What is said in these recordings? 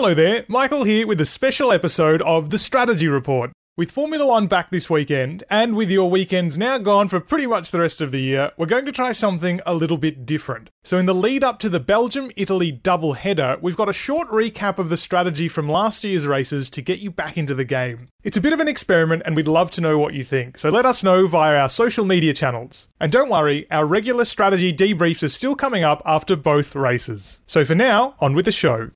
Hello there, Michael here with a special episode of The Strategy Report. With Formula One back this weekend, and with your weekends now gone for pretty much the rest of the year, we're going to try something a little bit different. So, in the lead up to the Belgium Italy double header, we've got a short recap of the strategy from last year's races to get you back into the game. It's a bit of an experiment, and we'd love to know what you think, so let us know via our social media channels. And don't worry, our regular strategy debriefs are still coming up after both races. So, for now, on with the show.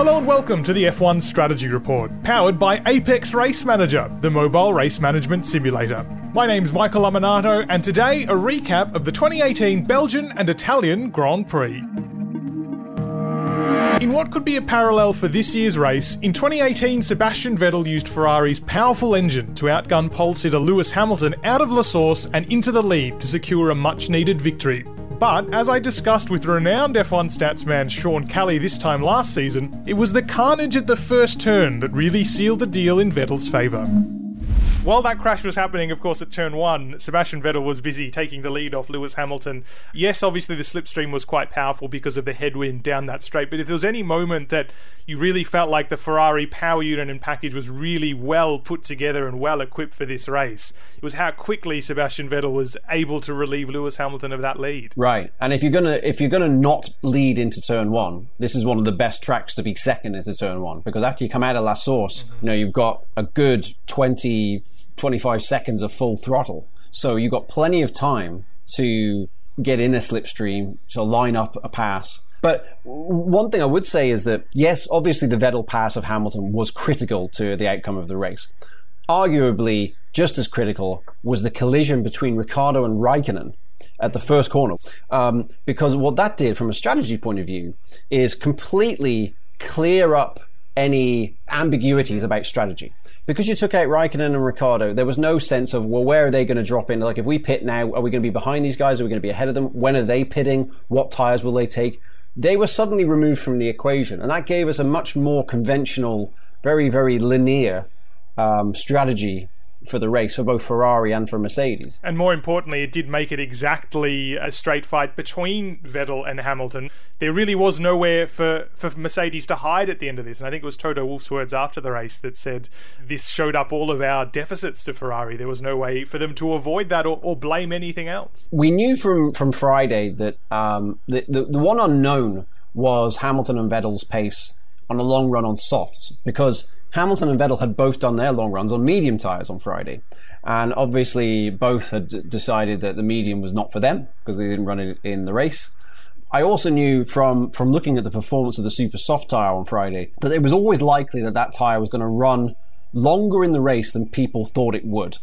Hello and welcome to the F1 Strategy Report, powered by Apex Race Manager, the mobile race management simulator. My name's Michael Lamonato, and today a recap of the 2018 Belgian and Italian Grand Prix. In what could be a parallel for this year's race, in 2018 Sebastian Vettel used Ferrari's powerful engine to outgun pole sitter Lewis Hamilton out of La Source and into the lead to secure a much needed victory. But as I discussed with renowned F1 statsman Sean Kelly this time last season, it was the carnage at the first turn that really sealed the deal in Vettel's favour. While that crash was happening, of course, at turn one, Sebastian Vettel was busy taking the lead off Lewis Hamilton. Yes, obviously the slipstream was quite powerful because of the headwind down that straight, but if there was any moment that you really felt like the Ferrari power unit and package was really well put together and well equipped for this race, it was how quickly Sebastian Vettel was able to relieve Lewis Hamilton of that lead. Right, and if you're gonna if you're gonna not lead into turn one, this is one of the best tracks to be second into turn one because after you come out of La Source, mm-hmm. you know you've got a good 20 25 seconds of full throttle. So you've got plenty of time to get in a slipstream, to line up a pass. But one thing I would say is that, yes, obviously the Vettel pass of Hamilton was critical to the outcome of the race. Arguably, just as critical was the collision between Ricciardo and Raikkonen at the first corner. Um, because what that did from a strategy point of view is completely clear up any ambiguities about strategy because you took out Raikkonen and Ricciardo, there was no sense of, well, where are they going to drop in? Like, if we pit now, are we going to be behind these guys? Are we going to be ahead of them? When are they pitting? What tyres will they take? They were suddenly removed from the equation. And that gave us a much more conventional, very, very linear um, strategy for the race for both Ferrari and for Mercedes. And more importantly, it did make it exactly a straight fight between Vettel and Hamilton. There really was nowhere for, for Mercedes to hide at the end of this. And I think it was Toto Wolff's words after the race that said this showed up all of our deficits to Ferrari. There was no way for them to avoid that or, or blame anything else. We knew from, from Friday that um, the, the, the one unknown was Hamilton and Vettel's pace on a long run on softs because Hamilton and Vettel had both done their long runs on medium tyres on Friday. And obviously, both had decided that the medium was not for them because they didn't run it in the race. I also knew from, from looking at the performance of the super soft tyre on Friday that it was always likely that that tyre was going to run longer in the race than people thought it would.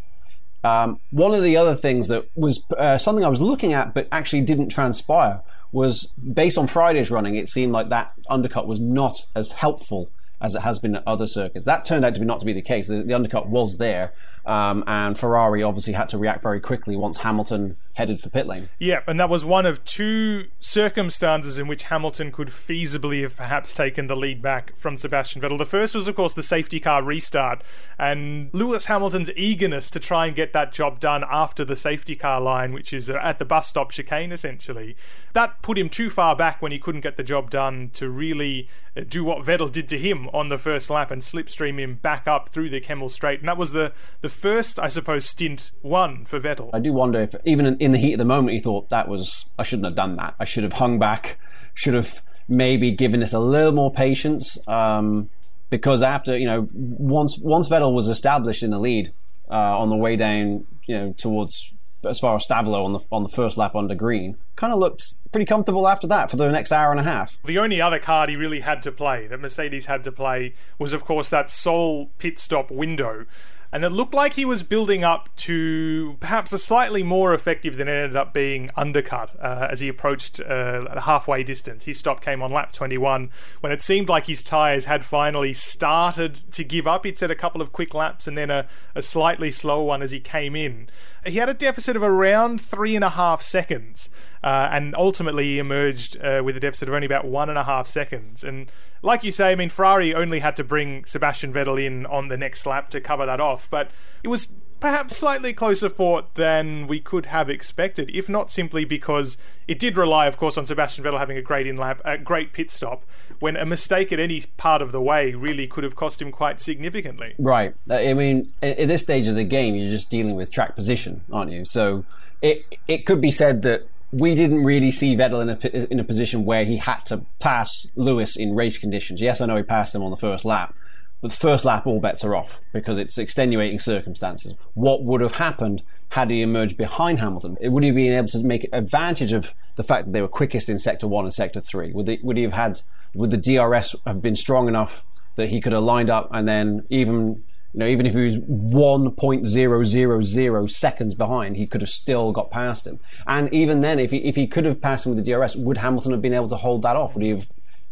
Um, one of the other things that was uh, something I was looking at but actually didn't transpire was based on Friday's running, it seemed like that undercut was not as helpful as it has been at other circuits. That turned out to be not to be the case. The, the undercut was there, um, and Ferrari obviously had to react very quickly once Hamilton headed for pit lane. Yeah, and that was one of two circumstances in which Hamilton could feasibly have perhaps taken the lead back from Sebastian Vettel. The first was, of course, the safety car restart, and Lewis Hamilton's eagerness to try and get that job done after the safety car line, which is uh, at the bus stop chicane essentially. That put him too far back when he couldn't get the job done to really uh, do what Vettel did to him on the first lap and slipstream him back up through the Kemmel Straight. And that was the, the first, I suppose, stint one for Vettel. I do wonder if, even in, in the heat of the moment, he thought that was, I shouldn't have done that. I should have hung back, should have maybe given this a little more patience. Um, because after, you know, once, once Vettel was established in the lead uh, on the way down, you know, towards as far as Stavelot on the on the first lap under green, kind of looked pretty comfortable after that for the next hour and a half. The only other card he really had to play, that Mercedes had to play, was of course that sole pit stop window and it looked like he was building up to perhaps a slightly more effective than it ended up being undercut uh, as he approached uh, a halfway distance. His stop came on lap 21 when it seemed like his tyres had finally started to give up. He'd set a couple of quick laps and then a, a slightly slower one as he came in. He had a deficit of around three and a half seconds, uh, and ultimately he emerged uh, with a deficit of only about one and a half seconds. And like you say, I mean, Ferrari only had to bring Sebastian Vettel in on the next lap to cover that off, but it was perhaps slightly closer fought than we could have expected, if not simply because it did rely, of course, on Sebastian Vettel having a great in lap, a great pit stop, when a mistake at any part of the way really could have cost him quite significantly. Right. I mean, at this stage of the game, you're just dealing with track position, aren't you? So it it could be said that we didn't really see Vettel in a in a position where he had to pass Lewis in race conditions. Yes, I know he passed him on the first lap, but the first lap all bets are off because it's extenuating circumstances. What would have happened had he emerged behind Hamilton? Would he have been able to make advantage of the fact that they were quickest in sector one and sector three? Would, they, would he have had? Would the DRS have been strong enough that he could have lined up and then even you know, even if he was 1.000 seconds behind, he could have still got past him. And even then, if he, if he could have passed him with the DRS, would Hamilton have been able to hold that off? Would he have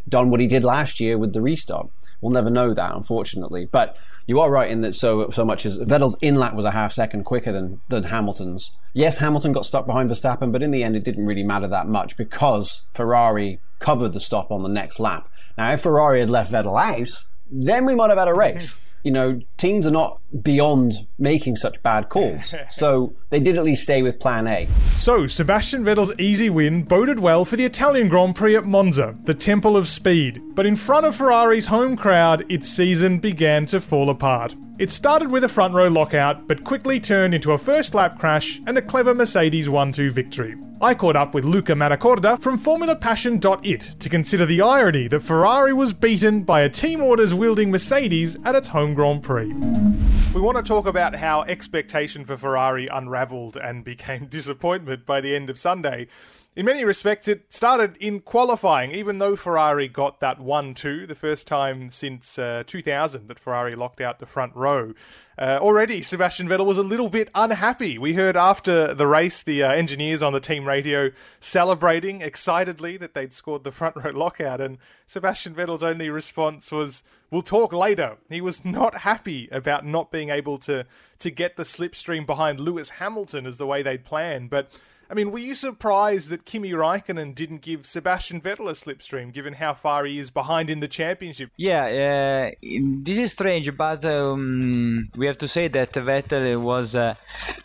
done what he did last year with the restart? We'll never know that, unfortunately. But you are right in that so so much as Vettel's in lap was a half second quicker than than Hamilton's. Yes, Hamilton got stuck behind Verstappen, but in the end, it didn't really matter that much because Ferrari covered the stop on the next lap. Now, if Ferrari had left Vettel out, then we might have had a race mm-hmm. You know, teams are not beyond making such bad calls. so they did at least stay with plan A. So Sebastian Vettel's easy win boded well for the Italian Grand Prix at Monza, the temple of speed. But in front of Ferrari's home crowd, its season began to fall apart. It started with a front row lockout, but quickly turned into a first lap crash and a clever Mercedes 1 2 victory. I caught up with Luca Manacorda from FormulaPassion.it to consider the irony that Ferrari was beaten by a team orders wielding Mercedes at its home Grand Prix. We want to talk about how expectation for Ferrari unravelled and became disappointment by the end of Sunday. In many respects, it started in qualifying, even though Ferrari got that 1 2, the first time since uh, 2000 that Ferrari locked out the front row. Uh, already, Sebastian Vettel was a little bit unhappy. We heard after the race the uh, engineers on the team radio celebrating excitedly that they'd scored the front row lockout, and Sebastian Vettel's only response was, We'll talk later. He was not happy about not being able to, to get the slipstream behind Lewis Hamilton as the way they'd planned, but I mean, were you surprised that Kimi Raikkonen didn't give Sebastian Vettel a slipstream, given how far he is behind in the championship? Yeah, uh, this is strange, but um, we have to say that Vettel was uh,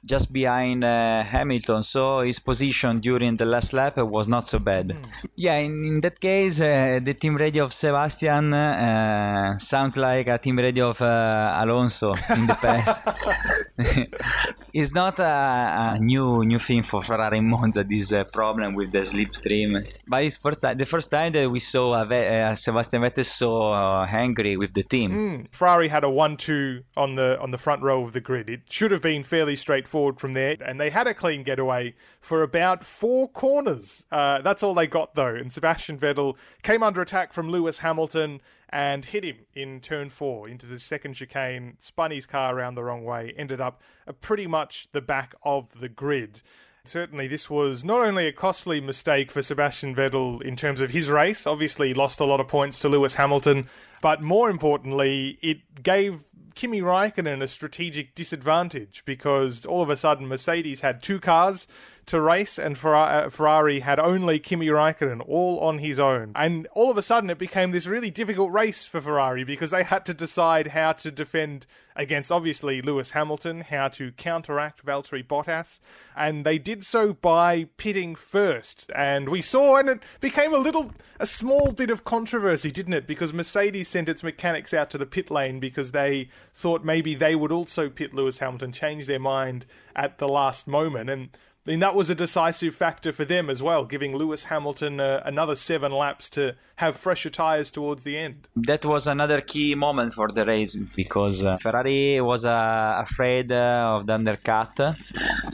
just behind uh, Hamilton, so his position during the last lap was not so bad. Mm. Yeah, in, in, that case, uh, the team radio of Sebastian uh, sounds like a team radio of uh, Alonso in the past. it's not a, a new new thing for Ferrari in Monza this uh, problem with the slipstream. But it's first time, the first time that we saw uh, Sebastian Vettel so uh, angry with the team. Mm. Ferrari had a one-two on the on the front row of the grid. It should have been fairly straightforward from there, and they had a clean getaway for about four corners. Uh, that's all they got though, and Sebastian Vettel came under attack from Lewis Hamilton and hit him in turn four into the second chicane, spun his car around the wrong way, ended up pretty much the back of the grid. Certainly, this was not only a costly mistake for Sebastian Vettel in terms of his race, obviously, lost a lot of points to Lewis Hamilton, but more importantly, it gave Kimi Raikkonen a strategic disadvantage because all of a sudden Mercedes had two cars to race, and uh, Ferrari had only Kimi Raikkonen all on his own. And all of a sudden, it became this really difficult race for Ferrari because they had to decide how to defend against obviously Lewis Hamilton, how to counteract Valtteri Bottas, and they did so by pitting first. And we saw, and it became a little, a small bit of controversy, didn't it? Because Mercedes sent its mechanics out to the pit lane because they thought maybe they would also pit Lewis Hamilton, change their mind at the last moment. And I mean, that was a decisive factor for them as well, giving Lewis Hamilton uh, another seven laps to have fresher tyres towards the end. That was another key moment for the race because uh, Ferrari was uh, afraid uh, of the undercut,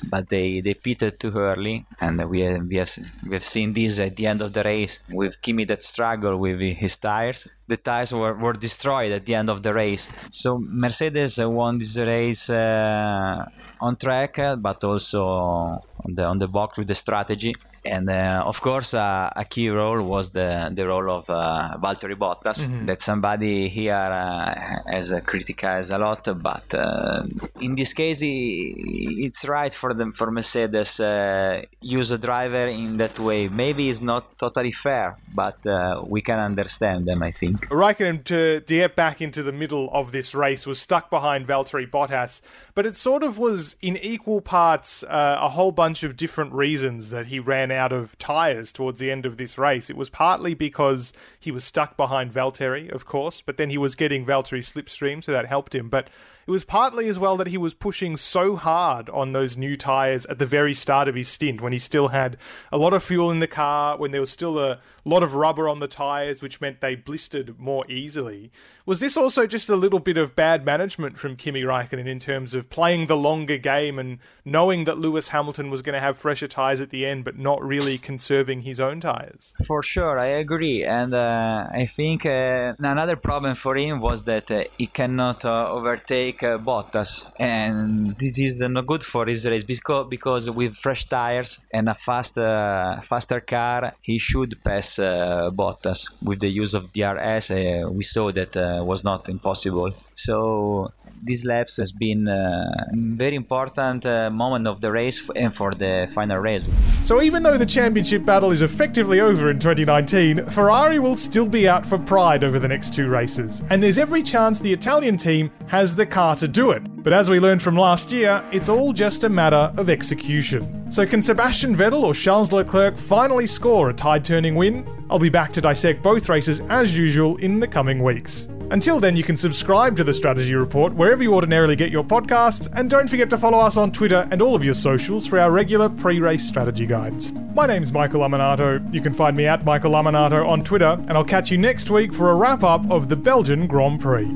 but they, they pitted too early, and we we, have, we have seen this at the end of the race with Kimi that struggled with his tyres. The tires were, were destroyed at the end of the race. So Mercedes won this race uh, on track, but also on the on the box with the strategy And uh, of course, uh, a key role was the the role of uh, Valtteri Bottas. Mm-hmm. That somebody here uh, has criticized a lot, but uh, in this case, it's right for them for Mercedes uh, use a driver in that way. Maybe it's not totally fair, but we can understand them. I think. Raikkonen to, get back into the middle of this race was stuck behind Valtteri Bottas, but it sort of was in equal parts uh, a whole bunch of different reasons that he ran out of tyres towards the end of this race. It was partly because he was stuck behind Valtteri, of course, but then he was getting Valtteri slipstream, so that helped him. But it was partly as well that he was pushing so hard on those new tyres at the very start of his stint when he still had a lot of fuel in the car, when there was still a lot of rubber on the tyres, which meant they blistered more easily. Was this also just a little bit of bad management from Kimi Raikkonen in terms of playing the longer game and knowing that Lewis Hamilton was going to have fresher tyres at the end, but not really conserving his own tyres? For sure, I agree. And uh, I think uh, another problem for him was that uh, he cannot uh, uh, Bottas, and this is not good for his race because because with fresh tires and a fast uh, faster car, he should pass uh, Bottas. With the use of DRS, uh, we saw that uh, was not impossible. So these laps has been a very important uh, moment of the race and for the final race. So even though the championship battle is effectively over in 2019, Ferrari will still be out for pride over the next two races, and there's every chance the Italian team has the car to do it. But as we learned from last year, it's all just a matter of execution. So can Sebastian Vettel or Charles Leclerc finally score a tide-turning win? I'll be back to dissect both races as usual in the coming weeks. Until then, you can subscribe to the Strategy Report wherever you ordinarily get your podcasts, and don't forget to follow us on Twitter and all of your socials for our regular pre race strategy guides. My name's Michael Lamonato. You can find me at Michael Lamonato on Twitter, and I'll catch you next week for a wrap up of the Belgian Grand Prix.